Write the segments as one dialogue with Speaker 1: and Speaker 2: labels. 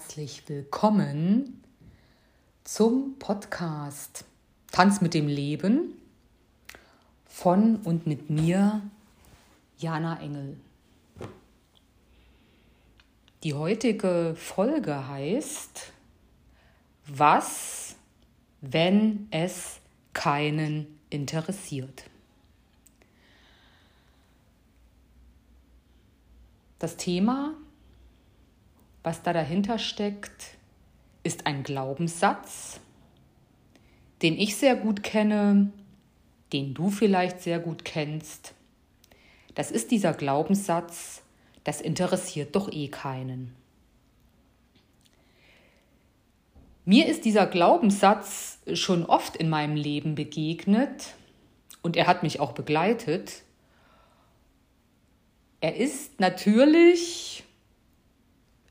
Speaker 1: Herzlich willkommen zum Podcast Tanz mit dem Leben von und mit mir, Jana Engel. Die heutige Folge heißt, was, wenn es keinen interessiert? Das Thema, was da dahinter steckt, ist ein Glaubenssatz, den ich sehr gut kenne, den du vielleicht sehr gut kennst. Das ist dieser Glaubenssatz, das interessiert doch eh keinen. Mir ist dieser Glaubenssatz schon oft in meinem Leben begegnet und er hat mich auch begleitet. Er ist natürlich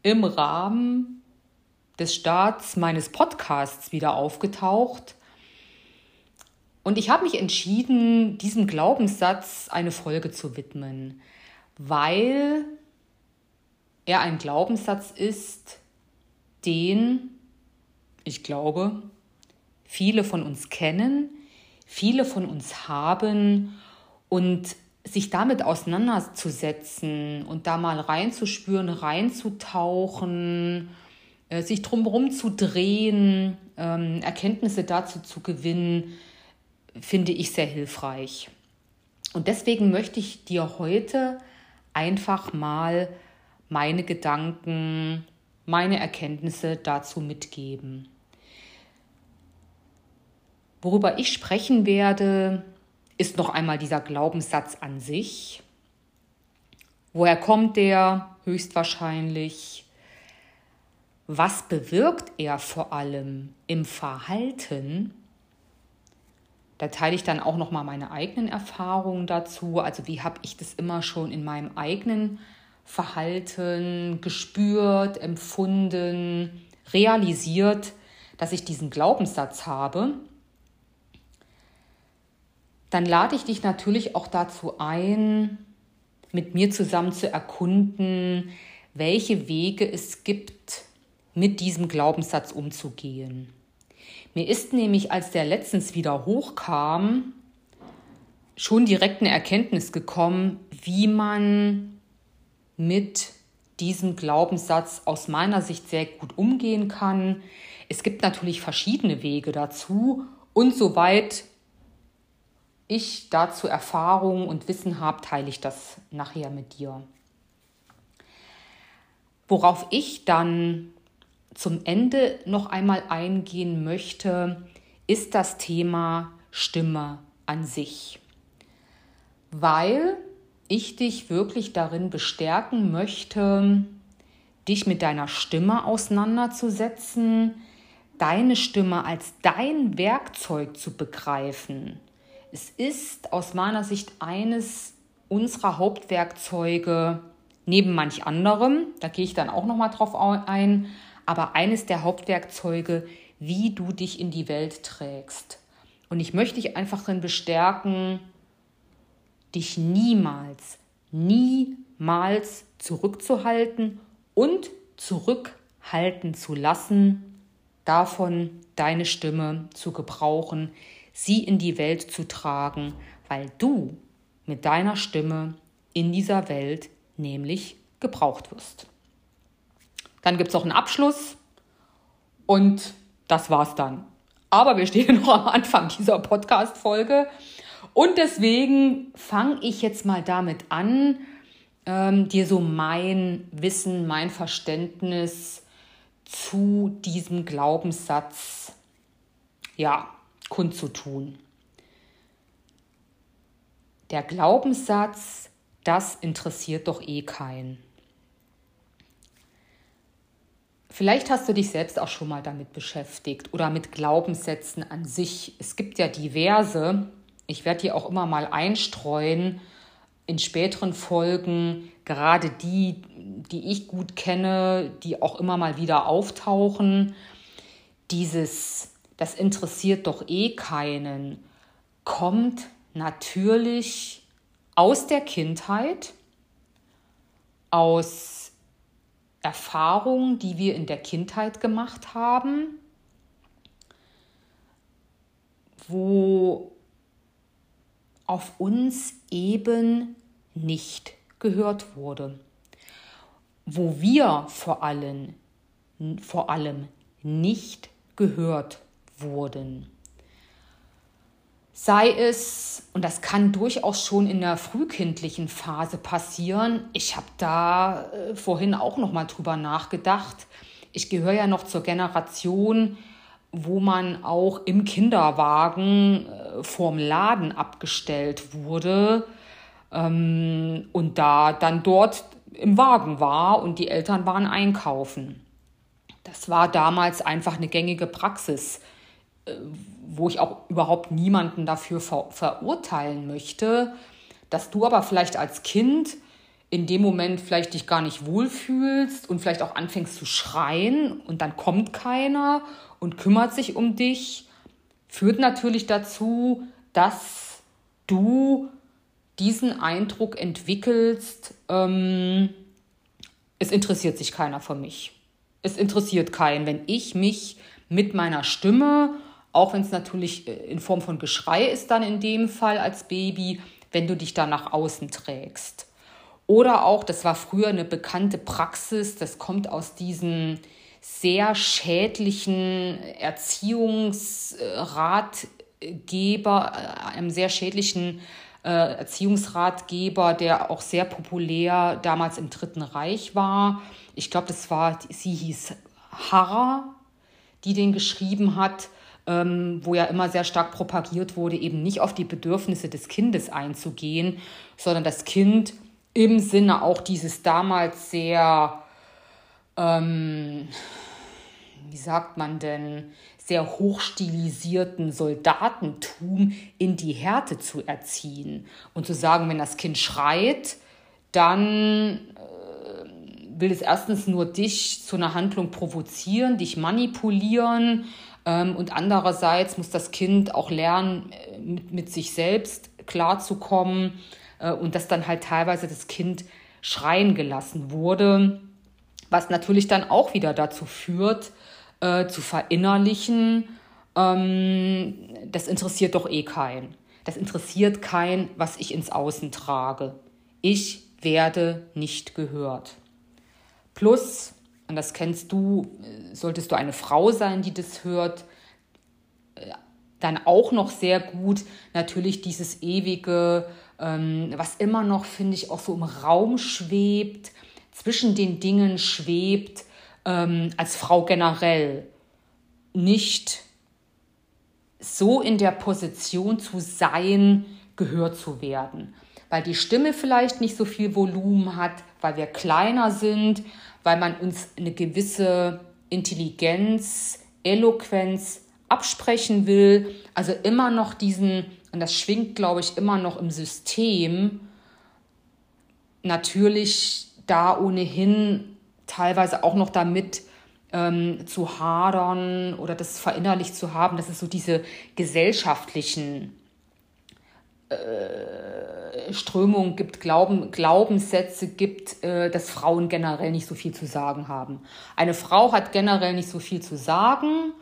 Speaker 1: im Rahmen des Starts meines Podcasts wieder aufgetaucht. Und ich habe mich entschieden, diesem Glaubenssatz eine Folge zu widmen, weil er ein Glaubenssatz ist, den, ich glaube, viele von uns kennen, viele von uns haben und sich damit auseinanderzusetzen und da mal reinzuspüren, reinzutauchen, äh, sich drumherum zu drehen, ähm, Erkenntnisse dazu zu gewinnen, finde ich sehr hilfreich. Und deswegen möchte ich dir heute einfach mal meine Gedanken, meine Erkenntnisse dazu mitgeben. Worüber ich sprechen werde, ist noch einmal dieser Glaubenssatz an sich. Woher kommt der? Höchstwahrscheinlich. Was bewirkt er vor allem im Verhalten? Da teile ich dann auch noch mal meine eigenen Erfahrungen dazu. Also wie habe ich das immer schon in meinem eigenen Verhalten gespürt, empfunden, realisiert, dass ich diesen Glaubenssatz habe dann lade ich dich natürlich auch dazu ein, mit mir zusammen zu erkunden, welche Wege es gibt, mit diesem Glaubenssatz umzugehen. Mir ist nämlich, als der letztens wieder hochkam, schon direkt eine Erkenntnis gekommen, wie man mit diesem Glaubenssatz aus meiner Sicht sehr gut umgehen kann. Es gibt natürlich verschiedene Wege dazu und soweit ich dazu Erfahrung und Wissen habe, teile ich das nachher mit dir. Worauf ich dann zum Ende noch einmal eingehen möchte, ist das Thema Stimme an sich. Weil ich dich wirklich darin bestärken möchte, dich mit deiner Stimme auseinanderzusetzen, deine Stimme als dein Werkzeug zu begreifen. Es ist aus meiner Sicht eines unserer Hauptwerkzeuge neben manch anderem, da gehe ich dann auch noch mal drauf ein, aber eines der Hauptwerkzeuge, wie du dich in die Welt trägst. Und ich möchte dich einfach darin bestärken, dich niemals, niemals zurückzuhalten und zurückhalten zu lassen, davon deine Stimme zu gebrauchen, sie in die Welt zu tragen, weil du mit deiner Stimme in dieser Welt nämlich gebraucht wirst. Dann gibt es auch einen Abschluss und das war's dann. Aber wir stehen noch am Anfang dieser Podcast-Folge und deswegen fange ich jetzt mal damit an, ähm, dir so mein Wissen, mein Verständnis zu diesem Glaubenssatz ja, kundzutun. Der Glaubenssatz, das interessiert doch eh keinen. Vielleicht hast du dich selbst auch schon mal damit beschäftigt oder mit Glaubenssätzen an sich. Es gibt ja diverse. Ich werde die auch immer mal einstreuen in späteren Folgen, gerade die, die ich gut kenne, die auch immer mal wieder auftauchen. Dieses das interessiert doch eh keinen, kommt natürlich aus der Kindheit, aus Erfahrungen, die wir in der Kindheit gemacht haben, wo auf uns eben nicht gehört wurde, wo wir vor allem, vor allem nicht gehört wurden. Sei es, und das kann durchaus schon in der frühkindlichen Phase passieren, ich habe da äh, vorhin auch noch mal drüber nachgedacht. Ich gehöre ja noch zur Generation, wo man auch im Kinderwagen äh, vorm Laden abgestellt wurde ähm, und da dann dort im Wagen war und die Eltern waren einkaufen. Das war damals einfach eine gängige Praxis, wo ich auch überhaupt niemanden dafür ver verurteilen möchte, dass du aber vielleicht als Kind in dem Moment vielleicht dich gar nicht wohlfühlst und vielleicht auch anfängst zu schreien und dann kommt keiner und kümmert sich um dich, führt natürlich dazu, dass du diesen Eindruck entwickelst, ähm, es interessiert sich keiner für mich. Es interessiert keinen, wenn ich mich mit meiner Stimme, auch wenn es natürlich äh, in Form von Geschrei ist dann in dem Fall als Baby, wenn du dich da nach außen trägst. Oder auch, das war früher eine bekannte Praxis, das kommt aus diesen sehr schädlichen Erziehungsratgeber, äh, einem sehr schädlichen äh, Erziehungsratgeber, der auch sehr populär damals im Dritten Reich war. Ich glaube, das war, sie hieß Harrer, die den geschrieben hat, ähm, wo ja immer sehr stark propagiert wurde, eben nicht auf die Bedürfnisse des Kindes einzugehen, sondern das Kind im Sinne auch dieses damals sehr ähm, wie sagt man denn, sehr hochstilisierten Soldatentum in die Härte zu erziehen. Und zu sagen, wenn das Kind schreit, dann äh, will es erstens nur dich zu einer Handlung provozieren, dich manipulieren und andererseits muss das Kind auch lernen, äh, mit, mit sich selbst klarzukommen äh, und dass dann halt teilweise das Kind schreien gelassen wurde was natürlich dann auch wieder dazu führt, äh, zu verinnerlichen, ähm, das interessiert doch eh keinen. Das interessiert keinen, was ich ins Außen trage. Ich werde nicht gehört. Plus, und das kennst du, äh, solltest du eine Frau sein, die das hört, äh, dann auch noch sehr gut natürlich dieses ewige, ähm, was immer noch, finde ich, auch so im Raum schwebt, zwischen den Dingen schwebt, ähm, als Frau generell nicht so in der Position zu sein, gehört zu werden. Weil die Stimme vielleicht nicht so viel Volumen hat, weil wir kleiner sind, weil man uns eine gewisse Intelligenz, Eloquenz absprechen will. Also immer noch diesen, und das schwingt, glaube ich, immer noch im System, natürlich da ohnehin teilweise auch noch damit ähm, zu hadern oder das verinnerlicht zu haben, dass es so diese gesellschaftlichen äh, Strömungen gibt, Glauben, Glaubenssätze gibt, äh, dass Frauen generell nicht so viel zu sagen haben. Eine Frau hat generell nicht so viel zu sagen.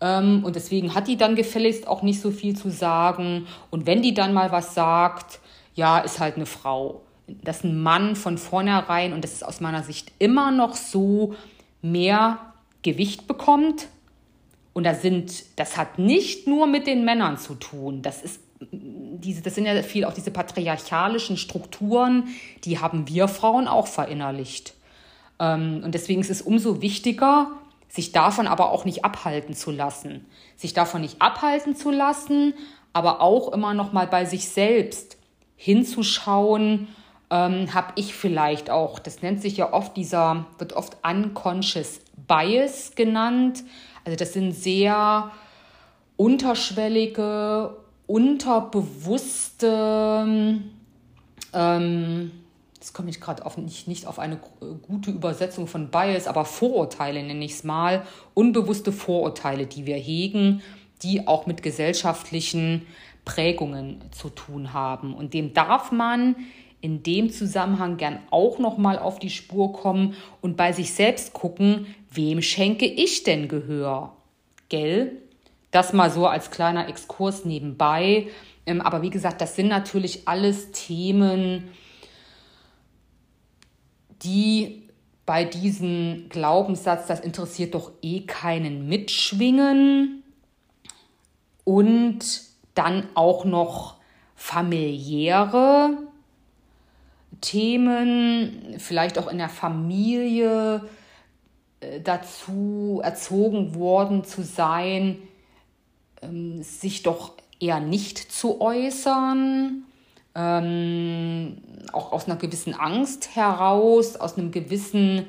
Speaker 1: Ähm, und deswegen hat die dann gefälligst auch nicht so viel zu sagen. Und wenn die dann mal was sagt, ja, ist halt eine Frau dass ein Mann von vornherein, und das ist aus meiner Sicht immer noch so, mehr Gewicht bekommt. Und da sind, das hat nicht nur mit den Männern zu tun. Das ist diese, das sind ja viel auch diese patriarchalischen Strukturen, die haben wir Frauen auch verinnerlicht. Ähm, und deswegen ist es umso wichtiger, sich davon aber auch nicht abhalten zu lassen. Sich davon nicht abhalten zu lassen, aber auch immer noch mal bei sich selbst hinzuschauen, ähm, habe ich vielleicht auch, das nennt sich ja oft dieser, wird oft unconscious bias genannt. Also das sind sehr unterschwellige, unterbewusste, ähm, jetzt komme ich gerade nicht, nicht auf eine gute Übersetzung von Bias, aber Vorurteile nenne ich es mal, unbewusste Vorurteile, die wir hegen, die auch mit gesellschaftlichen Prägungen zu tun haben. Und dem darf man in dem Zusammenhang gern auch noch mal auf die Spur kommen und bei sich selbst gucken, wem schenke ich denn Gehör? Gell? Das mal so als kleiner Exkurs nebenbei. Ähm, aber wie gesagt, das sind natürlich alles Themen, die bei diesem Glaubenssatz, das interessiert doch eh keinen mitschwingen und dann auch noch familiäre Themen, vielleicht auch in der Familie äh, dazu erzogen worden zu sein, ähm, sich doch eher nicht zu äußern, ähm, auch aus einer gewissen Angst heraus, aus einem gewissen,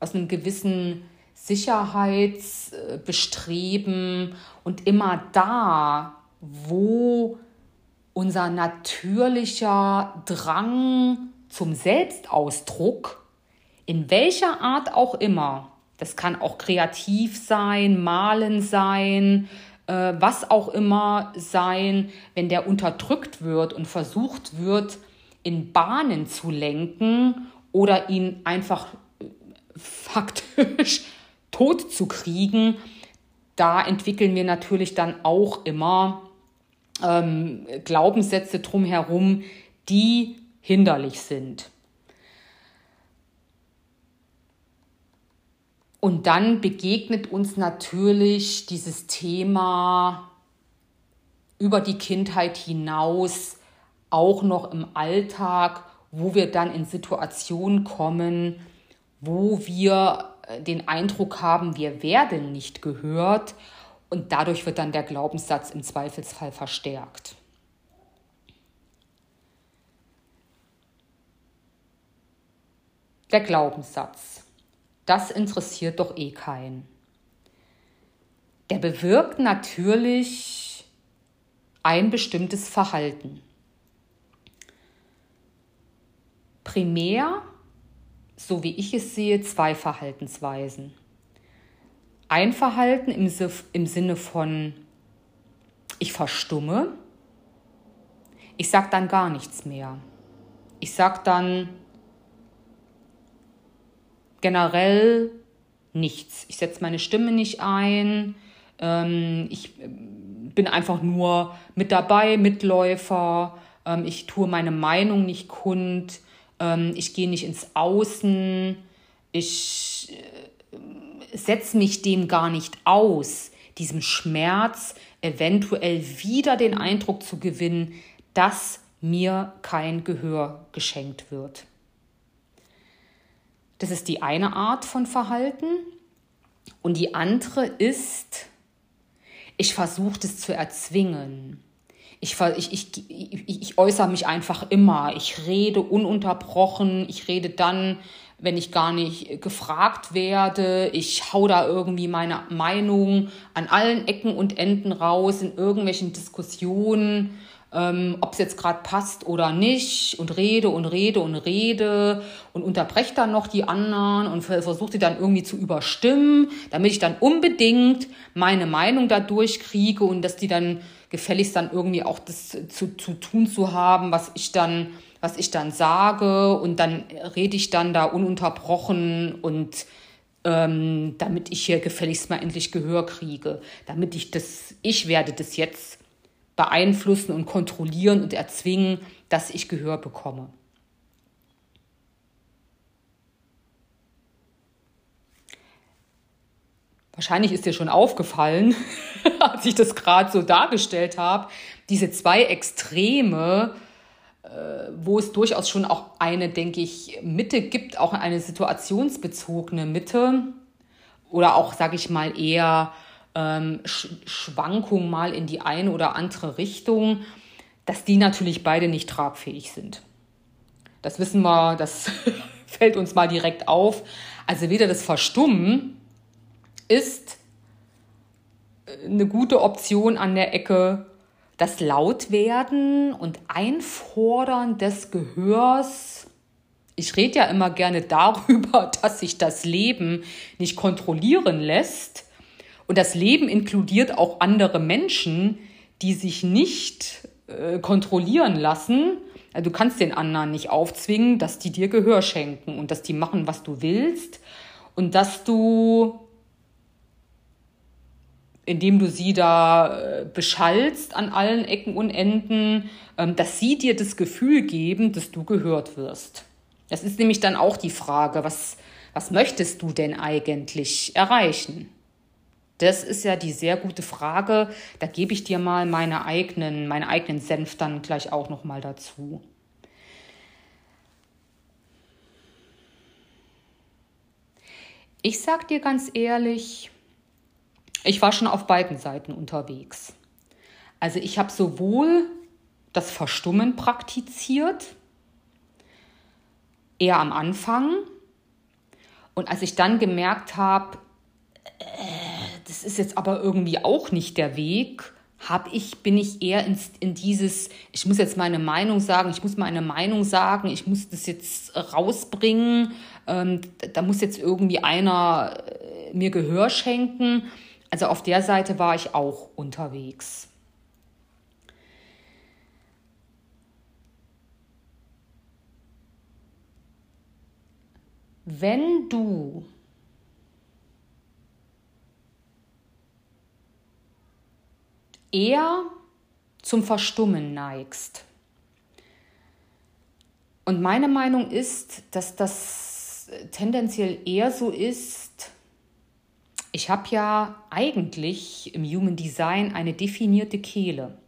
Speaker 1: aus einem gewissen Sicherheitsbestreben und immer da, wo unser natürlicher Drang zum Selbstausdruck, in welcher Art auch immer, das kann auch kreativ sein, malen sein, äh, was auch immer sein, wenn der unterdrückt wird und versucht wird, in Bahnen zu lenken oder ihn einfach äh, faktisch tot zu kriegen, da entwickeln wir natürlich dann auch immer ähm, Glaubenssätze drumherum, die hinderlich sind. Und dann begegnet uns natürlich dieses Thema über die Kindheit hinaus auch noch im Alltag, wo wir dann in Situationen kommen, wo wir äh, den Eindruck haben, wir werden nicht gehört und dadurch wird dann der Glaubenssatz im Zweifelsfall verstärkt. Der Glaubenssatz das interessiert doch eh keinen. Der bewirkt natürlich ein bestimmtes Verhalten. Primär, so wie ich es sehe, zwei Verhaltensweisen. Ein Verhalten im, im Sinne von, ich verstumme, ich sage dann gar nichts mehr. Ich sage dann, generell nichts. Ich setze meine Stimme nicht ein. Ähm, ich äh, bin einfach nur mit dabei, Mitläufer. Ähm, ich tue meine Meinung nicht kund. Ähm, ich gehe nicht ins Außen. Ich äh, setze mich dem gar nicht aus, diesem Schmerz eventuell wieder den Eindruck zu gewinnen, dass mir kein Gehör geschenkt wird. Das ist die eine Art von Verhalten. Und die andere ist, ich versuche das zu erzwingen. Ich, ich, ich, ich, äußere mich einfach immer. Ich rede ununterbrochen. Ich rede dann, wenn ich gar nicht gefragt werde. Ich hau da irgendwie meine Meinung an allen Ecken und Enden raus in irgendwelchen Diskussionen ähm, ob es jetzt gerade passt oder nicht und rede und rede und rede und unterbreche dann noch die anderen und versuche die dann irgendwie zu überstimmen, damit ich dann unbedingt meine Meinung da durchkriege und dass die dann gefälligst dann irgendwie auch das zu, zu tun zu haben, was ich dann was ich dann sage und dann rede ich dann da ununterbrochen und ähm, damit ich hier gefälligst mal endlich Gehör kriege, damit ich das, ich werde das jetzt beeinflussen und kontrollieren und erzwingen, dass ich Gehör bekomme. Wahrscheinlich ist dir schon aufgefallen, als ich das gerade so dargestellt habe, diese zwei Extreme, äh, wo es durchaus schon auch eine, denke ich, Mitte gibt, auch eine situationsbezogene Mitte oder auch, sage ich mal, eher ähm, Sch Schwankung mal in die eine oder andere Richtung, dass die natürlich beide nicht tragfähig sind. Das wissen wir, das fällt uns mal direkt auf. Also weder das Verstummen ist äh, eine gute Option an der Ecke. Das Lautwerden und Einfordern des Gehörs. Ich rede ja immer gerne darüber, dass sich das Leben nicht kontrollieren lässt. Und das Leben inkludiert auch andere Menschen, die sich nicht äh, kontrollieren lassen, Du kannst den anderen nicht aufzwingen, dass die dir Gehör schenken und dass die machen, was du willst und dass du, indem du sie da äh, beschallst an allen Ecken und Enden, ähm, dass sie dir das Gefühl geben, dass du gehört wirst. Das ist nämlich dann auch die Frage, was, was möchtest du denn eigentlich erreichen? Das ist ja die sehr gute Frage. Da gebe ich dir mal meine eigenen, meinen eigenen Senf dann gleich auch noch mal dazu. Ich sag dir ganz ehrlich, ich war schon auf beiden Seiten unterwegs. Also ich habe sowohl das Verstummen praktiziert, eher am Anfang. Und als ich dann gemerkt habe, ist jetzt aber irgendwie auch nicht der Weg, habe ich, bin ich eher in, in dieses, ich muss jetzt meine Meinung sagen, ich muss meine Meinung sagen, ich muss das jetzt rausbringen, ähm, da muss jetzt irgendwie einer äh, mir Gehör schenken. Also auf der Seite war ich auch unterwegs. Wenn du eher zum Verstummen neigst. Und meine Meinung ist, dass das tendenziell eher so ist, ich habe ja eigentlich im Human Design eine definierte Kehle.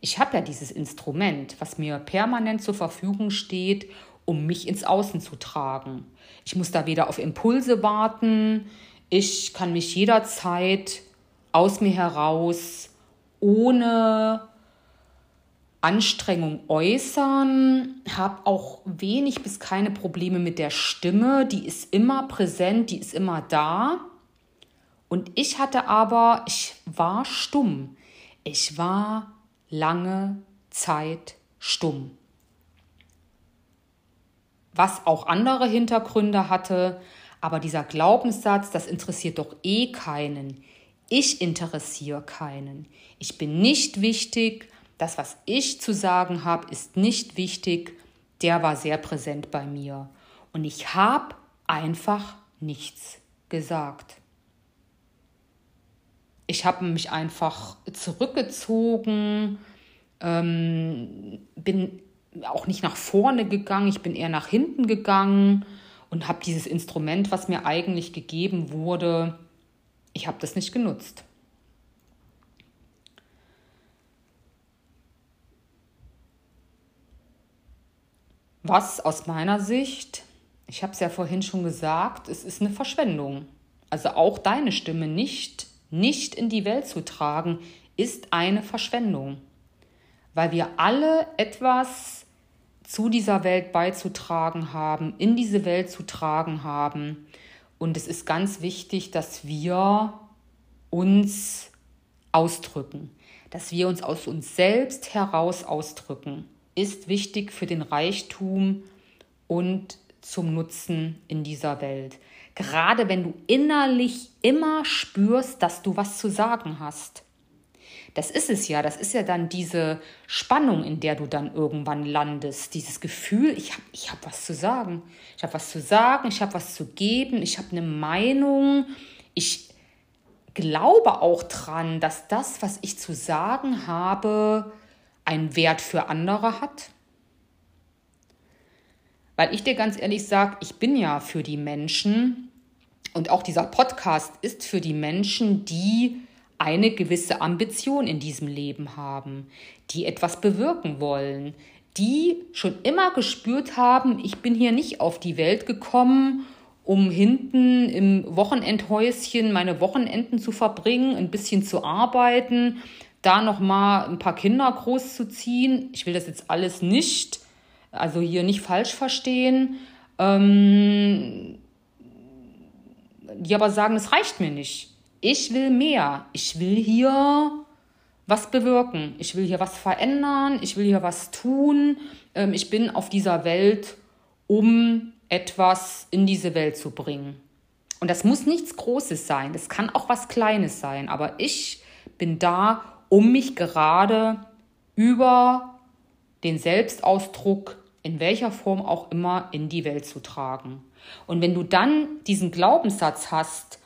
Speaker 1: Ich habe ja dieses Instrument, was mir permanent zur Verfügung steht, um mich ins Außen zu tragen. Ich muss da weder auf Impulse warten, ich kann mich jederzeit aus mir heraus ohne Anstrengung äußern, habe auch wenig bis keine Probleme mit der Stimme, die ist immer präsent, die ist immer da. Und ich hatte aber, ich war stumm. Ich war lange Zeit stumm. Was auch andere Hintergründe hatte, aber dieser Glaubenssatz, das interessiert doch eh keinen. Ich interessiere keinen. Ich bin nicht wichtig. Das, was ich zu sagen habe, ist nicht wichtig. Der war sehr präsent bei mir. Und ich habe einfach nichts gesagt. Ich habe mich einfach zurückgezogen, ähm, bin auch nicht nach vorne gegangen, ich bin eher nach hinten gegangen und habe dieses Instrument, was mir eigentlich gegeben wurde, ich habe das nicht genutzt. Was aus meiner Sicht, ich habe es ja vorhin schon gesagt, es ist eine Verschwendung. Also auch deine Stimme nicht, nicht in die Welt zu tragen, ist eine Verschwendung. Weil wir alle etwas zu dieser Welt beizutragen haben, in diese Welt zu tragen haben. Und es ist ganz wichtig, dass wir uns ausdrücken, dass wir uns aus uns selbst heraus ausdrücken, ist wichtig für den Reichtum und zum Nutzen in dieser Welt. Gerade wenn du innerlich immer spürst, dass du was zu sagen hast. Das ist es ja, das ist ja dann diese Spannung, in der du dann irgendwann landest. Dieses Gefühl, ich habe ich hab was zu sagen. Ich habe was zu sagen, ich habe was zu geben, ich habe eine Meinung. Ich glaube auch dran, dass das, was ich zu sagen habe, einen Wert für andere hat. Weil ich dir ganz ehrlich sage, ich bin ja für die Menschen und auch dieser Podcast ist für die Menschen, die eine gewisse Ambition in diesem Leben haben, die etwas bewirken wollen, die schon immer gespürt haben, ich bin hier nicht auf die Welt gekommen, um hinten im Wochenendhäuschen meine Wochenenden zu verbringen, ein bisschen zu arbeiten, da noch mal ein paar Kinder großzuziehen. Ich will das jetzt alles nicht, also hier nicht falsch verstehen. Ähm, die aber sagen, es reicht mir nicht ich will mehr. Ich will hier was bewirken. Ich will hier was verändern. Ich will hier was tun. Ähm, ich bin auf dieser Welt, um etwas in diese Welt zu bringen. Und das muss nichts Großes sein. Das kann auch was Kleines sein. Aber ich bin da, um mich gerade über den Selbstausdruck in welcher Form auch immer in die Welt zu tragen. Und wenn du dann diesen Glaubenssatz hast,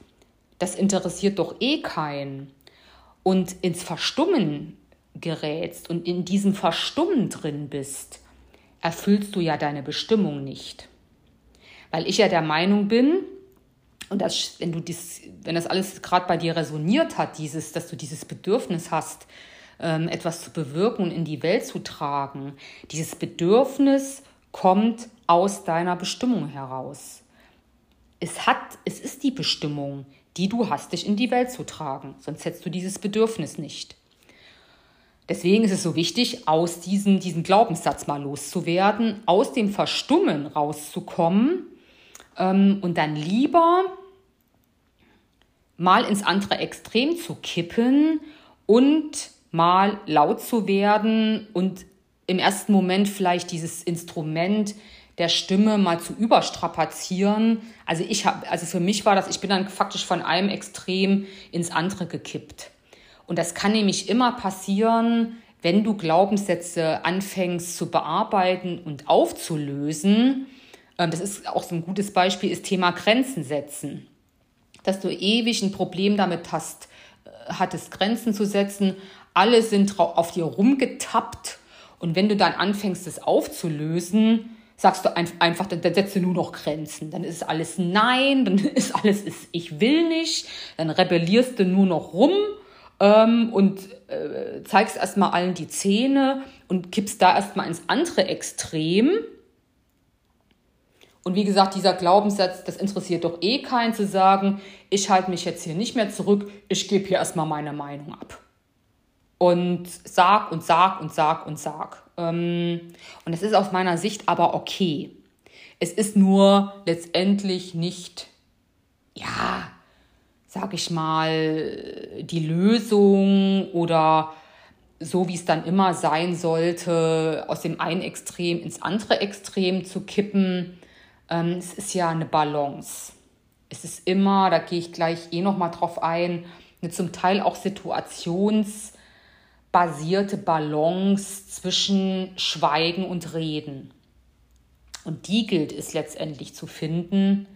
Speaker 1: das interessiert doch eh keinen und ins Verstummen gerätst und in diesem Verstummen drin bist, erfüllst du ja deine Bestimmung nicht. Weil ich ja der Meinung bin, und das, wenn du dies, wenn das alles gerade bei dir resoniert hat, dieses, dass du dieses Bedürfnis hast, ähm, etwas zu bewirken und in die Welt zu tragen, dieses Bedürfnis kommt aus deiner Bestimmung heraus. Es hat, es ist die Bestimmung, die du hast, dich in die Welt zu tragen. Sonst hättest du dieses Bedürfnis nicht. Deswegen ist es so wichtig, aus diesem, diesem Glaubenssatz mal loszuwerden, aus dem Verstummen rauszukommen ähm, und dann lieber mal ins andere Extrem zu kippen und mal laut zu werden und im ersten Moment vielleicht dieses Instrument der Stimme mal zu überstrapazieren. Also ich habe, also für mich war das, ich bin dann faktisch von einem Extrem ins andere gekippt. Und das kann nämlich immer passieren, wenn du Glaubenssätze anfängst zu bearbeiten und aufzulösen. Ähm, das ist auch so ein gutes Beispiel, ist Thema Grenzen setzen. Dass du ewig ein Problem damit hast, äh, hattest, Grenzen zu setzen. Alle sind auf dir rumgetappt. Und wenn du dann anfängst, es aufzulösen, sagst du einfach, dann, setzt du nur noch Grenzen. Dann ist alles Nein, dann ist alles ist, ich will nicht, dann rebellierst du nur noch rum ähm, und äh, zeigst erstmal allen die Zähne und kippst da erstmal ins andere Extrem. Und wie gesagt, dieser Glaubenssatz, das interessiert doch eh keinen zu sagen, ich halte mich jetzt hier nicht mehr zurück, ich gebe hier erstmal meine Meinung ab. Und sag und sag und sag und sag. Ähm, und das ist aus meiner Sicht aber okay. Es ist nur letztendlich nicht, ja, sag ich mal, die Lösung oder so wie es dann immer sein sollte, aus dem einen Extrem ins andere Extrem zu kippen. Ähm, es ist ja eine Balance. Es ist immer, da gehe ich gleich eh nochmal drauf ein, eine zum Teil auch situationsbasierte Balance zwischen Schweigen und Reden. Und die gilt es letztendlich zu finden,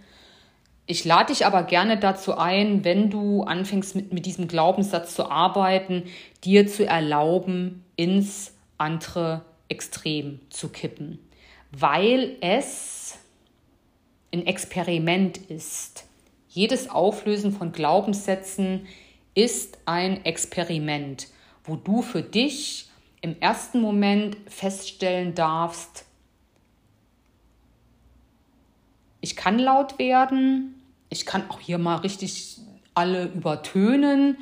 Speaker 1: ich lade dich aber gerne dazu ein, wenn du anfängst mit, mit diesem Glaubenssatz zu arbeiten, dir zu erlauben, ins andere Extrem zu kippen, weil es ein Experiment ist. Jedes Auflösen von Glaubenssätzen ist ein Experiment, wo du für dich im ersten Moment feststellen darfst, ich kann laut werden, ich kann auch hier mal richtig alle übertönen.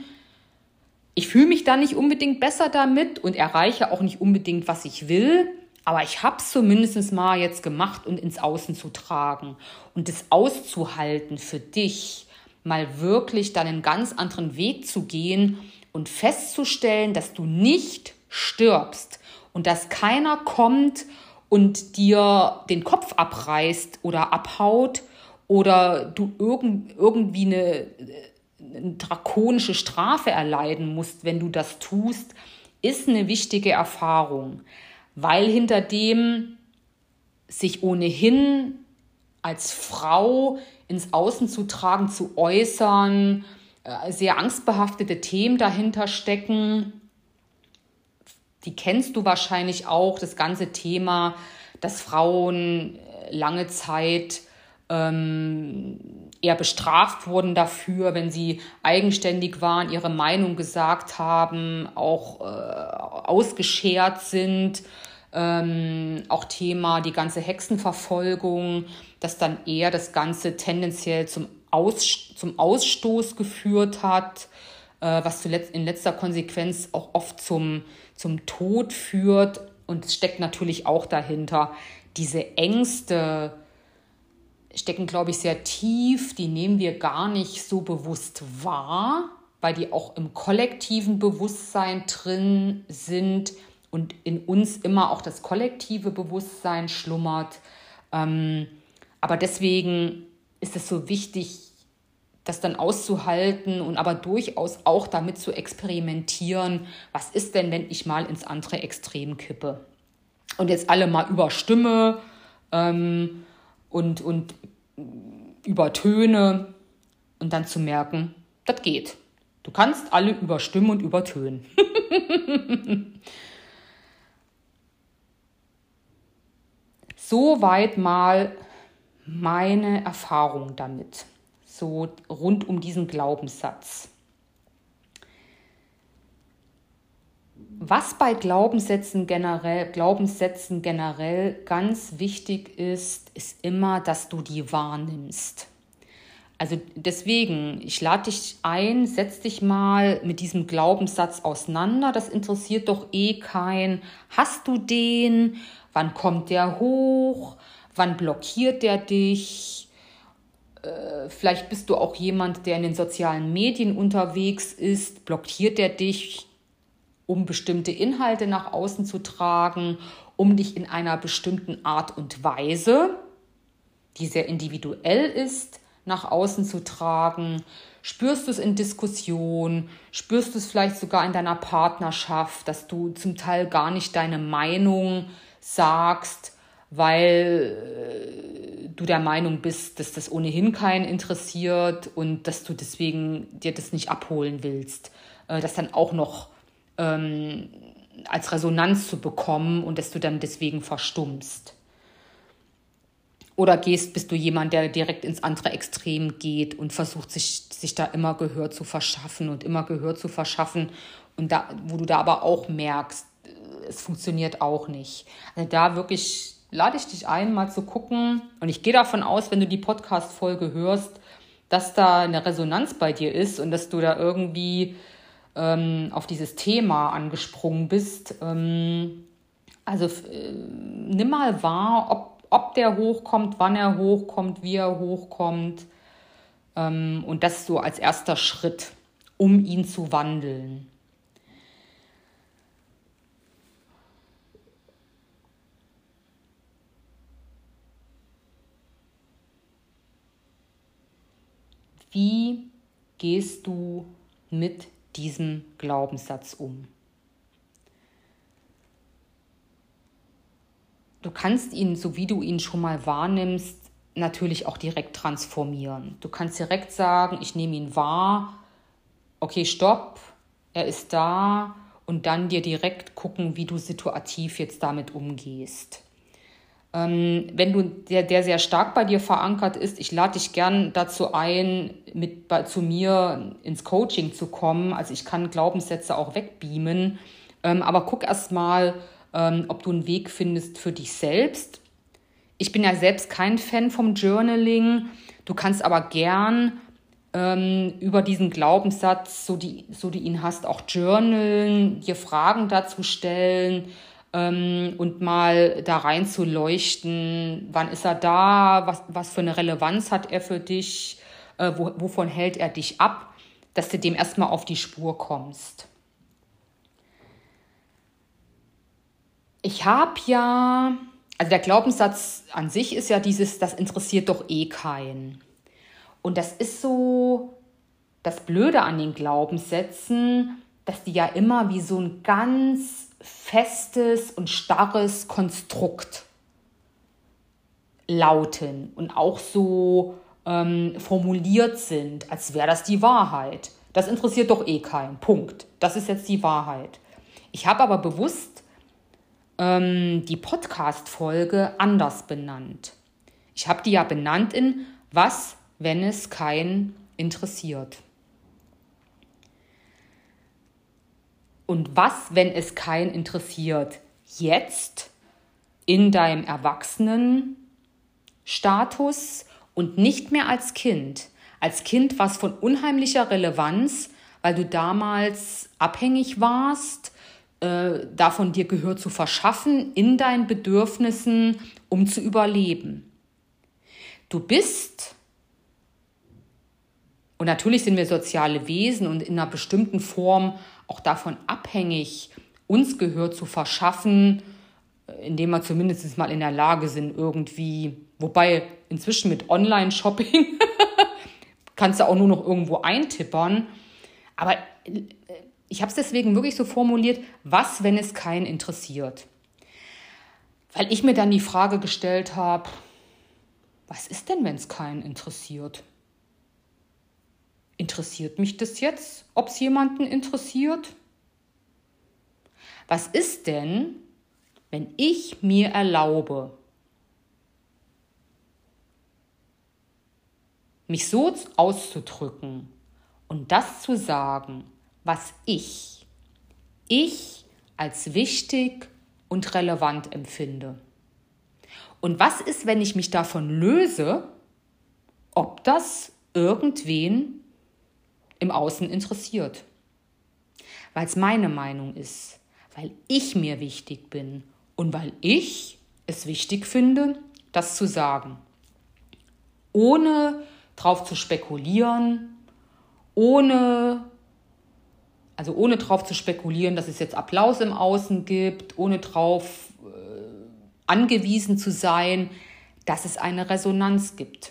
Speaker 1: Ich fühle mich da nicht unbedingt besser damit und erreiche auch nicht unbedingt, was ich will. Aber ich habe es zumindest mal jetzt gemacht und ins Außen zu tragen. Und es auszuhalten für dich, mal wirklich dann einen ganz anderen Weg zu gehen und festzustellen, dass du nicht stirbst und dass keiner kommt und dir den Kopf abreißt oder abhaut oder du irgend, irgendwie eine, eine drakonische Strafe erleiden musst, wenn du das tust, ist eine wichtige Erfahrung, weil hinter dem sich ohnehin als Frau ins Außen zu tragen, zu äußern, äh, sehr angstbehaftete Themen dahinter stecken. Die kennst du wahrscheinlich auch, das ganze Thema, dass Frauen lange Zeit ähm, eher bestraft wurden dafür, wenn sie eigenständig waren, ihre Meinung gesagt haben, auch äh, ausgeschert sind. Ähm, auch Thema die ganze Hexenverfolgung, dass dann eher das Ganze tendenziell zum, Aus, zum Ausstoß geführt hat, äh, was zuletzt in letzter Konsequenz auch oft zum, zum Tod führt. Und es steckt natürlich auch dahinter diese Ängste, stecken, glaube ich, sehr tief. Die nehmen wir gar nicht so bewusst wahr, weil die auch im kollektiven Bewusstsein drin sind und in uns immer auch das kollektive Bewusstsein schlummert. Ähm, aber deswegen ist es so wichtig, das dann auszuhalten und aber durchaus auch damit zu experimentieren, was ist denn, wenn ich mal ins andere Extrem kippe. Und jetzt alle mal über Stimme ähm, und, und über Töne und dann zu merken, das geht. Du kannst alle überstimmen und übertönen. Soweit mal meine Erfahrung damit, so rund um diesen Glaubenssatz. Was bei Glaubenssätzen generell, Glaubenssätzen generell ganz wichtig ist, ist immer, dass du die wahrnimmst. Also deswegen, ich lade dich ein, setz dich mal mit diesem Glaubenssatz auseinander. Das interessiert doch eh kein. Hast du den? Wann kommt der hoch? Wann blockiert der dich? Äh, vielleicht bist du auch jemand, der in den sozialen Medien unterwegs ist. Blockiert der dich, um bestimmte Inhalte nach außen zu tragen, um dich in einer bestimmten Art und Weise, die sehr individuell ist, nach außen zu tragen? Spürst du es in Diskussion? Spürst du es vielleicht sogar in deiner Partnerschaft, dass du zum Teil gar nicht deine Meinung sagst, weil äh, du der Meinung bist, dass das ohnehin keinen interessiert und dass du deswegen dir das nicht abholen willst, äh, das dann auch noch ähm, als Resonanz zu bekommen und dass du dann deswegen verstummst. Oder gehst, bist du jemand, der direkt ins andere Extrem geht und versucht, sich, sich da immer Gehör zu verschaffen und immer Gehör zu verschaffen und da, wo du da aber auch merkst, es funktioniert auch nicht. Also da wirklich lade ich dich ein, mal zu gucken. Und ich gehe davon aus, wenn du die Podcast-Folge hörst, dass da eine Resonanz bei dir ist und dass du da irgendwie ähm, auf dieses Thema angesprungen bist. Ähm, also äh, nimm mal wahr, ob, ob der hochkommt, wann er hochkommt, wie er hochkommt. Ähm, und das so als erster Schritt, um ihn zu wandeln. Wie gehst du mit diesem Glaubenssatz um? Du kannst ihn, so wie du ihn schon mal wahrnimmst, natürlich auch direkt transformieren. Du kannst direkt sagen, ich nehme ihn wahr, okay, stopp, er ist da und dann dir direkt gucken, wie du situativ jetzt damit umgehst. Ähm, wenn du der, der sehr stark bei dir verankert ist, ich lade dich gern dazu ein, mit bei, zu mir ins Coaching zu kommen. Also ich kann Glaubenssätze auch wegbeamen. Ähm, aber guck erst mal, ähm, ob du einen Weg findest für dich selbst. Ich bin ja selbst kein Fan vom Journaling. Du kannst aber gern ähm, über diesen Glaubenssatz, so, die, so du ihn hast, auch journalen, dir Fragen dazu stellen ähm, und mal da rein zu leuchten, wann ist er da, was, was für eine Relevanz hat er für dich, äh, wo, wovon hält er dich ab, dass du dem erstmal auf die Spur kommst. Ich habe ja, also der Glaubenssatz an sich ist ja dieses, das interessiert doch eh keinen. Und das ist so das Blöde an den Glaubenssätzen, dass die ja immer wie so ein ganz festes und starres Konstrukt lauten und auch so ähm, formuliert sind, als wäre das die Wahrheit. Das interessiert doch eh keinen. Punkt. Das ist jetzt die Wahrheit. Ich habe aber bewusst ähm, die Podcast-Folge anders benannt. Ich habe die ja benannt in Was, wenn es keinen interessiert. Und was, wenn es keinen interessiert? Jetzt in deinem Erwachsenenstatus und nicht mehr als Kind. Als Kind war es von unheimlicher Relevanz, weil du damals abhängig warst, äh, davon dir Gehör zu verschaffen in deinen Bedürfnissen, um zu überleben. Du bist, und natürlich sind wir soziale Wesen und in einer bestimmten Form auch davon abhängig, uns Gehör zu verschaffen, äh, indem wir zumindest mal in der Lage sind, irgendwie, wobei inzwischen mit Online-Shopping kannst du auch nur noch irgendwo eintippern. Aber äh, ich habe es deswegen wirklich so formuliert, was, wenn es keinen interessiert? Weil ich mir dann die Frage gestellt habe, was ist denn, wenn es keinen interessiert? Interessiert mich das jetzt, ob es jemanden interessiert? Was ist denn, wenn ich mir erlaube, mich so auszudrücken und das zu sagen, was ich, ich als wichtig und relevant empfinde. Und was ist, wenn ich mich davon löse, ob das irgendwen im Außen interessiert? Weil es meine Meinung ist, weil ich mir wichtig bin und weil ich es wichtig finde, das zu sagen. Ohne drauf zu spekulieren, ohne also ohne drauf zu spekulieren, dass es jetzt Applaus im Außen gibt, ohne drauf äh, angewiesen zu sein, dass es eine Resonanz gibt.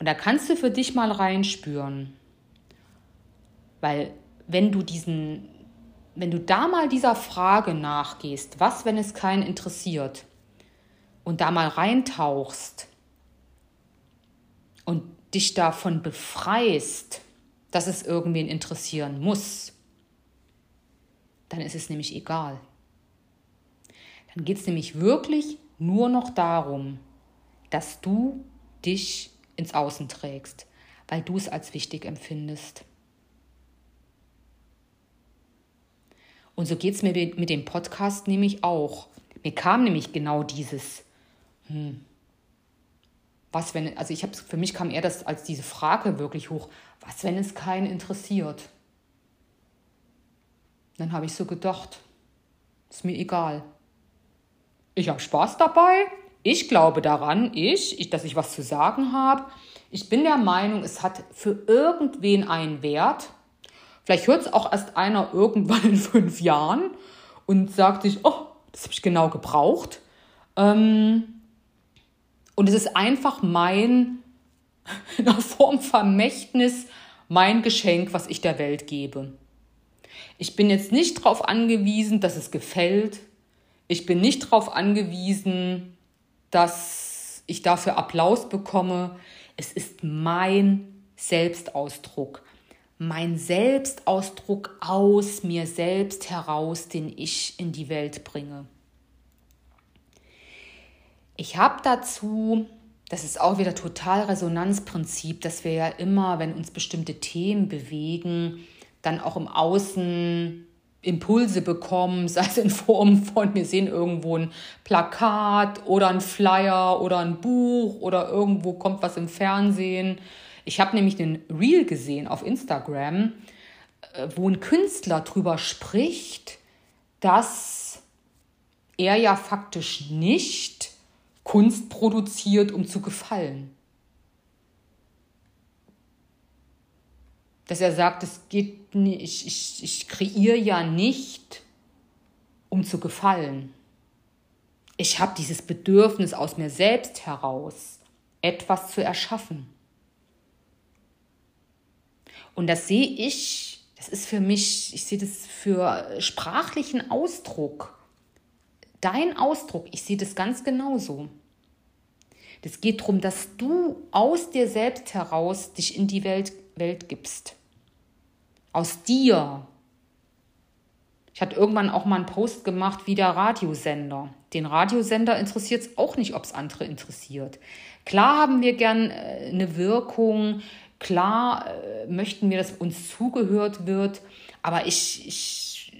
Speaker 1: Und da kannst du für dich mal reinspüren. Weil wenn du diesen, wenn du da mal dieser Frage nachgehst, was, wenn es keinen interessiert, und da mal reintauchst und dich davon befreist, dass es irgendwen interessieren muss, dann ist es nämlich egal. Dann geht es nämlich wirklich nur noch darum, dass du dich ins Außen trägst, weil du es als wichtig empfindest. Und so geht es mir mit dem Podcast nämlich auch. Mir kam nämlich genau dieses, hm, was wenn, also ich habe für mich kam eher das als diese Frage wirklich hoch, was wenn es keinen interessiert? Dann habe ich so gedacht, ist mir egal. Ich habe Spaß dabei. Ich glaube daran, ich, ich, dass ich was zu sagen habe. Ich bin der Meinung, es hat für irgendwen einen Wert. Vielleicht hört es auch erst einer irgendwann in fünf Jahren und sagt sich, oh, das habe ich genau gebraucht. Ähm, und es ist einfach mein, in der Form Vermächtnis, mein Geschenk, was ich der Welt gebe. Ich bin jetzt nicht darauf angewiesen, dass es gefällt. Ich bin nicht darauf angewiesen, dass ich dafür Applaus bekomme. Es ist mein Selbstausdruck. Mein Selbstausdruck aus mir selbst heraus, den ich in die Welt bringe. Ich habe dazu, das ist auch wieder total Resonanzprinzip, dass wir ja immer, wenn uns bestimmte Themen bewegen, dann auch im Außen Impulse bekommen, sei es in Form von, wir sehen irgendwo ein Plakat oder ein Flyer oder ein Buch oder irgendwo kommt was im Fernsehen. Ich habe nämlich einen Reel gesehen auf Instagram, äh, wo ein Künstler drüber spricht, dass er ja faktisch nicht Kunst produziert, um zu gefallen. Dass er sagt, es geht nicht, ich, ich, ich kreiere ja nicht, um zu gefallen. Ich habe dieses Bedürfnis aus mir selbst heraus, etwas zu erschaffen. Und das sehe ich, das ist für mich, ich sehe das für sprachlichen Ausdruck. Dein Ausdruck, ich sehe das ganz genauso. Es geht darum, dass du aus dir selbst heraus dich in die Welt, Welt gibst. Aus dir. Ich hatte irgendwann auch mal einen Post gemacht wie der Radiosender. Den Radiosender interessiert es auch nicht, ob es andere interessiert. Klar haben wir gern äh, eine Wirkung, klar äh, möchten wir, dass uns zugehört wird, aber ich, ich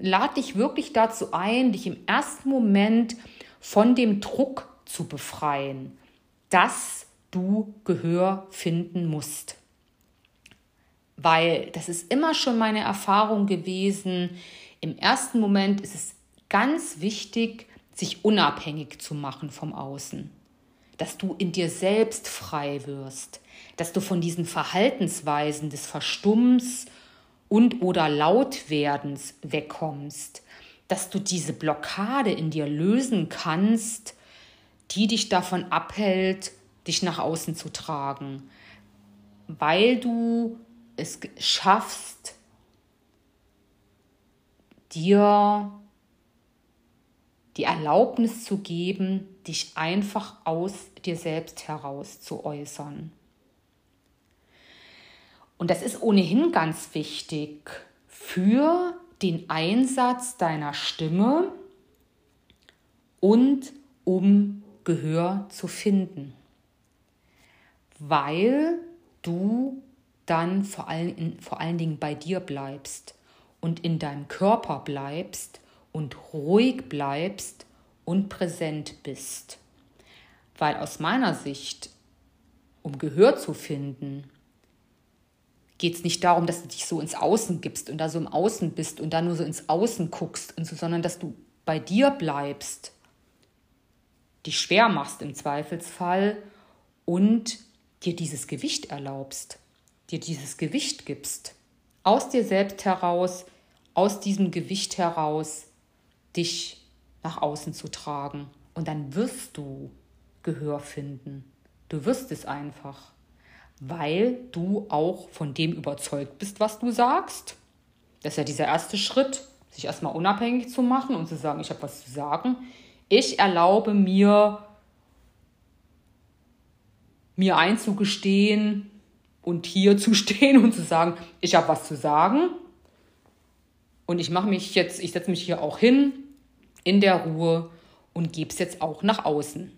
Speaker 1: lade dich wirklich dazu ein, dich im ersten Moment von dem Druck zu befreien, dass du Gehör finden musst. Weil das ist immer schon meine Erfahrung gewesen. Im ersten Moment ist es ganz wichtig, sich unabhängig zu machen vom Außen. Dass du in dir selbst frei wirst. Dass du von diesen Verhaltensweisen des Verstummens und oder Lautwerdens wegkommst. Dass du diese Blockade in dir lösen kannst die dich davon abhält, dich nach außen zu tragen, weil du es schaffst, dir die Erlaubnis zu geben, dich einfach aus dir selbst heraus zu äußern. Und das ist ohnehin ganz wichtig für den Einsatz deiner Stimme und um Gehör zu finden, weil du dann vor allen, vor allen Dingen bei dir bleibst und in deinem Körper bleibst und ruhig bleibst und präsent bist. Weil aus meiner Sicht, um Gehör zu finden, geht es nicht darum, dass du dich so ins Außen gibst und da so im Außen bist und da nur so ins Außen guckst und so, sondern dass du bei dir bleibst, dich schwer machst im Zweifelsfall und dir dieses Gewicht erlaubst, dir dieses Gewicht gibst, aus dir selbst heraus, aus diesem Gewicht heraus, dich nach außen zu tragen. Und dann wirst du Gehör finden. Du wirst es einfach, weil du auch von dem überzeugt bist, was du sagst. Das ist ja dieser erste Schritt, sich erstmal unabhängig zu machen und zu sagen, ich habe was zu sagen. Ich erlaube mir, mir einzugestehen und hier zu stehen und zu sagen, ich habe was zu sagen. Und ich mache mich jetzt, ich setze mich hier auch hin in der Ruhe und gebe es jetzt auch nach außen.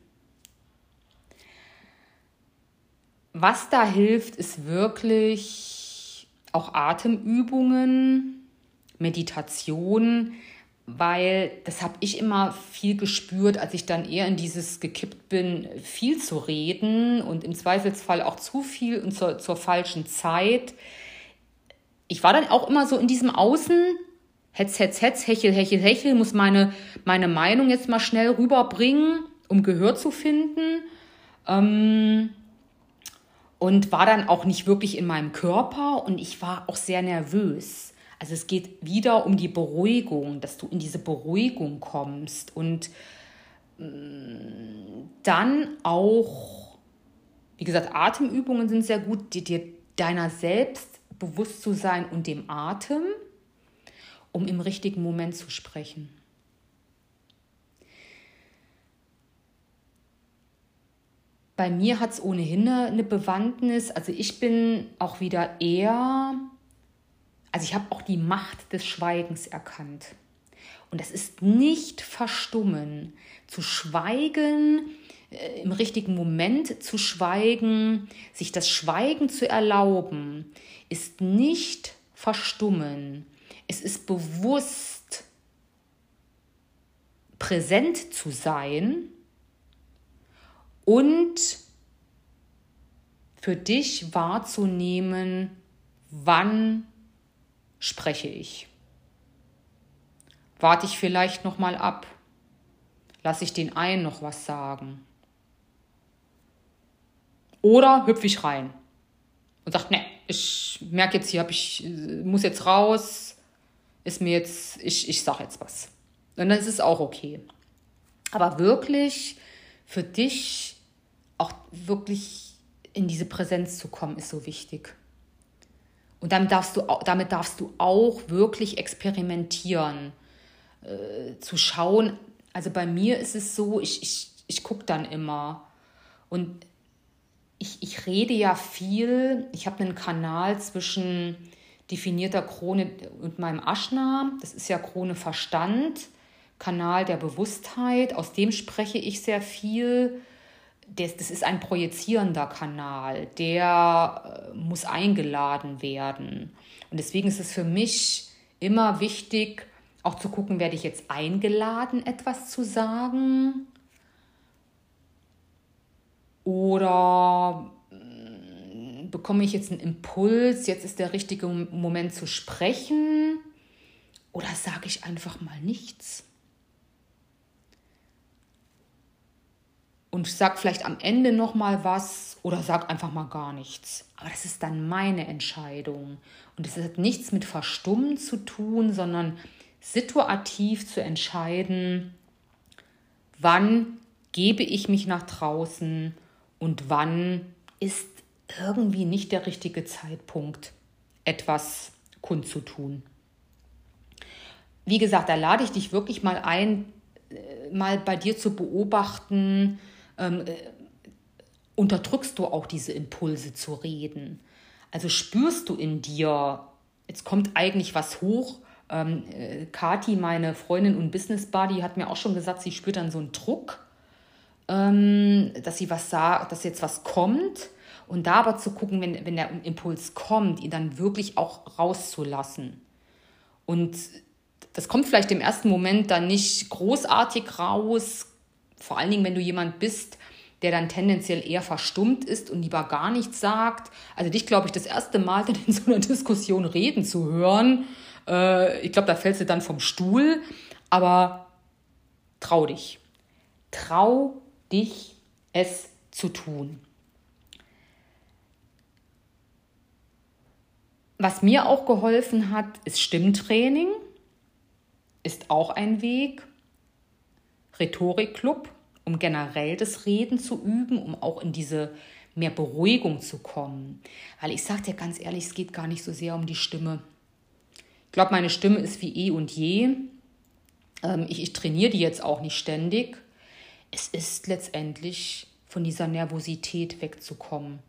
Speaker 1: Was da hilft, ist wirklich auch Atemübungen, Meditation, weil das habe ich immer viel gespürt, als ich dann eher in dieses gekippt bin, viel zu reden und im Zweifelsfall auch zu viel und zur, zur falschen Zeit. Ich war dann auch immer so in diesem Außen, Hetz, Hetz, Hetz, Hechel, Hechel, Hechel, muss meine, meine Meinung jetzt mal schnell rüberbringen, um Gehör zu finden. Ähm, und war dann auch nicht wirklich in meinem Körper und ich war auch sehr nervös. Also es geht wieder um die Beruhigung, dass du in diese Beruhigung kommst und mm, dann auch, wie gesagt, Atemübungen sind sehr gut, dir deiner selbst bewusst zu sein und dem Atem um im richtigen Moment zu sprechen. Bei mir hat es ohnehin eine Bewandtnis. Also ich bin auch wieder eher, also ich habe auch die Macht des Schweigens erkannt. Und das ist nicht verstummen. Zu schweigen, äh, im richtigen Moment zu schweigen, sich das Schweigen zu erlauben, ist nicht verstummen. Es ist bewusst präsent zu sein und für dich wahrzunehmen, wann spreche ich. Warte ich vielleicht noch mal ab? Lasse ich den einen noch was sagen? Oder hüpfe ich rein und sage, ne, ich merke jetzt hier, hab ich muss jetzt raus, ist mir jetzt, ich, ich sage jetzt was. Und dann ist es auch okay. Aber wirklich für dich auch wirklich in diese Präsenz zu kommen, ist so wichtig. Und damit darfst du, damit darfst du auch wirklich experimentieren, äh, zu schauen. Also bei mir ist es so, ich, ich, ich gucke dann immer. Und ich, ich rede ja viel. Ich habe einen Kanal zwischen definierter Krone und meinem Aschna. Das ist ja Krone Verstand, Kanal der Bewusstheit. Aus dem spreche ich sehr viel. Das, das ist ein projizierender Kanal, der äh, muss eingeladen werden. Und deswegen ist es für mich immer wichtig, auch zu gucken, werde ich jetzt eingeladen, etwas zu sagen? Oder bekomme ich jetzt einen Impuls, jetzt ist der richtige Moment zu sprechen oder sage ich einfach mal nichts? Und sag vielleicht am Ende noch mal was oder sag einfach mal gar nichts. Aber das ist dann meine Entscheidung und es hat nichts mit Verstummen zu tun, sondern situativ zu entscheiden, wann gebe ich mich nach draußen und wann ist irgendwie nicht der richtige Zeitpunkt, etwas kundzutun. wie gesagt, da lade ich dich wirklich mal ein, äh, mal bei dir zu beobachten, ähm, äh, unterdrückst du auch diese Impulse zu reden? Also spürst du in dir, jetzt kommt eigentlich was hoch. Ähm, äh, Kati, meine Freundin und Business Buddy, hat mir auch schon gesagt, sie spürt dann so einen Druck, ähm, dass sie was sagt, dass jetzt was kommt. Und da aber zu gucken, wenn, wenn der Impuls kommt, ihn dann wirklich auch rauszulassen. Und das kommt vielleicht im ersten Moment dann nicht großartig raus, vor allen Dingen, wenn du jemand bist, der dann tendenziell eher verstummt ist und lieber gar nichts sagt. Also dich, glaube ich, das erste Mal dann in so einer Diskussion reden zu hören, äh, ich glaube, da fällst du dann vom Stuhl. Aber trau dich. Trau dich, es zu tun. Was mir auch geholfen hat, ist Stimmtraining, ist auch ein Weg. Rhetorikclub, um generell das Reden zu üben, um auch in diese mehr Beruhigung zu kommen. Weil ich sage dir ganz ehrlich, es geht gar nicht so sehr um die Stimme. Ich glaube, meine Stimme ist wie eh und je. Ähm, ich, ich trainiere die jetzt auch nicht ständig. Es ist letztendlich von dieser Nervosität wegzukommen.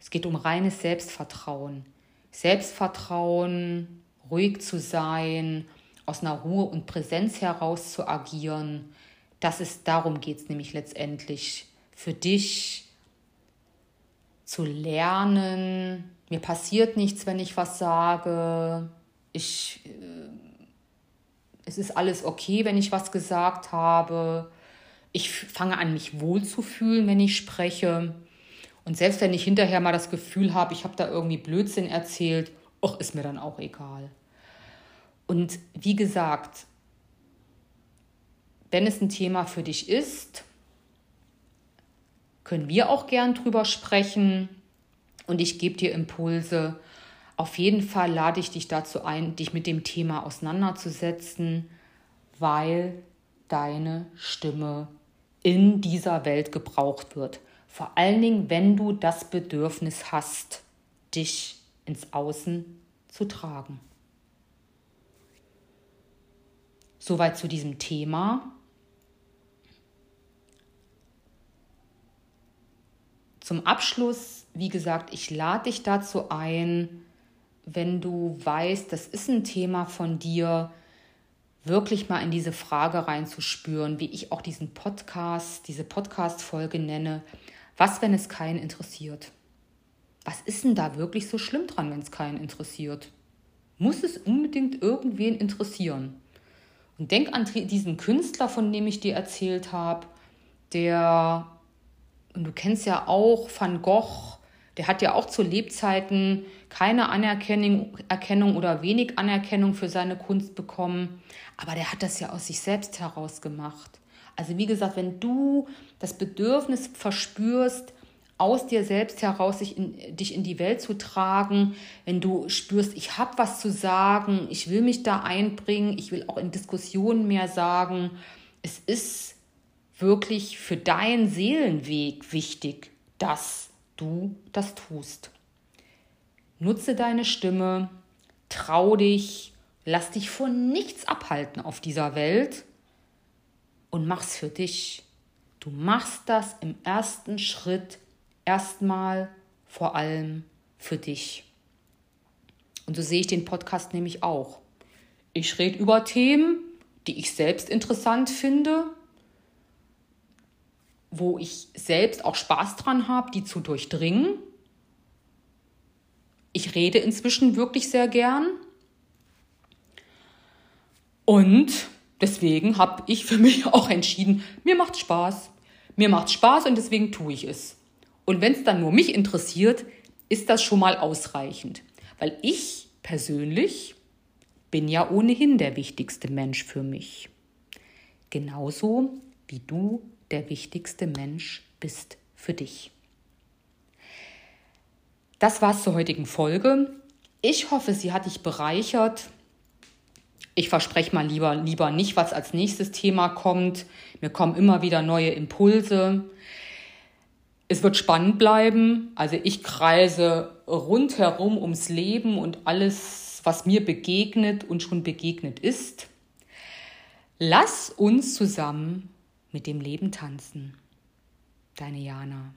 Speaker 1: Es geht um reines Selbstvertrauen. Selbstvertrauen, ruhig zu sein, aus einer Ruhe und Präsenz heraus zu agieren. Das ist, darum geht es nämlich letztendlich. Für dich zu lernen, mir passiert nichts, wenn ich was sage. Ich, äh, es ist alles okay, wenn ich was gesagt habe. Ich fange an, mich wohlzufühlen, wenn ich spreche. Und selbst wenn ich hinterher mal das Gefühl habe, ich habe da irgendwie Blödsinn erzählt, och, ist mir dann auch egal. Und wie gesagt, wenn es ein Thema für dich ist, können wir auch gern drüber sprechen und ich gebe dir Impulse. Auf jeden Fall lade ich dich dazu ein, dich mit dem Thema auseinanderzusetzen, weil deine Stimme in dieser Welt gebraucht wird. Vor allen Dingen, wenn du das Bedürfnis hast, dich ins Außen zu tragen. Soweit zu diesem Thema. Zum Abschluss, wie gesagt, ich lade dich dazu ein, wenn du weißt, das ist ein Thema von dir, wirklich mal in diese Frage reinzuspüren, wie ich auch diesen Podcast, diese Podcast-Folge nenne. Was, wenn es keinen interessiert? Was ist denn da wirklich so schlimm dran, wenn es keinen interessiert? Muss es unbedingt irgendwen interessieren? Und denk an diesen Künstler, von dem ich dir erzählt habe, der, und du kennst ja auch Van Gogh, der hat ja auch zu Lebzeiten keine Anerkennung Erkennung oder wenig Anerkennung für seine Kunst bekommen, aber der hat das ja aus sich selbst heraus gemacht. Also wie gesagt, wenn du das Bedürfnis verspürst, aus dir selbst heraus sich in, dich in die Welt zu tragen, wenn du spürst, ich habe was zu sagen, ich will mich da einbringen, ich will auch in Diskussionen mehr sagen, es ist wirklich für deinen Seelenweg wichtig, dass du das tust. Nutze deine Stimme, trau dich, lass dich von nichts abhalten auf dieser Welt und mach's für dich. Du machst das im ersten Schritt erstmal vor allem für dich. Und so sehe ich den Podcast nämlich auch. Ich rede über Themen, die ich selbst interessant finde, wo ich selbst auch Spaß dran habe, die zu durchdringen. Ich rede inzwischen wirklich sehr gern. Und deswegen habe ich für mich auch entschieden, mir macht Spaß. Mir macht Spaß und deswegen tue ich es. Und wenn es dann nur mich interessiert, ist das schon mal ausreichend. Weil ich persönlich bin ja ohnehin der wichtigste Mensch für mich. Genauso wie du der wichtigste Mensch bist für dich. Das war's zur heutigen Folge. Ich hoffe, sie hat dich bereichert. Ich verspreche mal lieber, lieber nicht, was als nächstes Thema kommt. Mir kommen immer wieder neue Impulse. Es wird spannend bleiben. Also ich kreise rundherum ums Leben und alles, was mir begegnet und schon begegnet ist. Lass uns zusammen mit dem Leben tanzen. Deine Jana.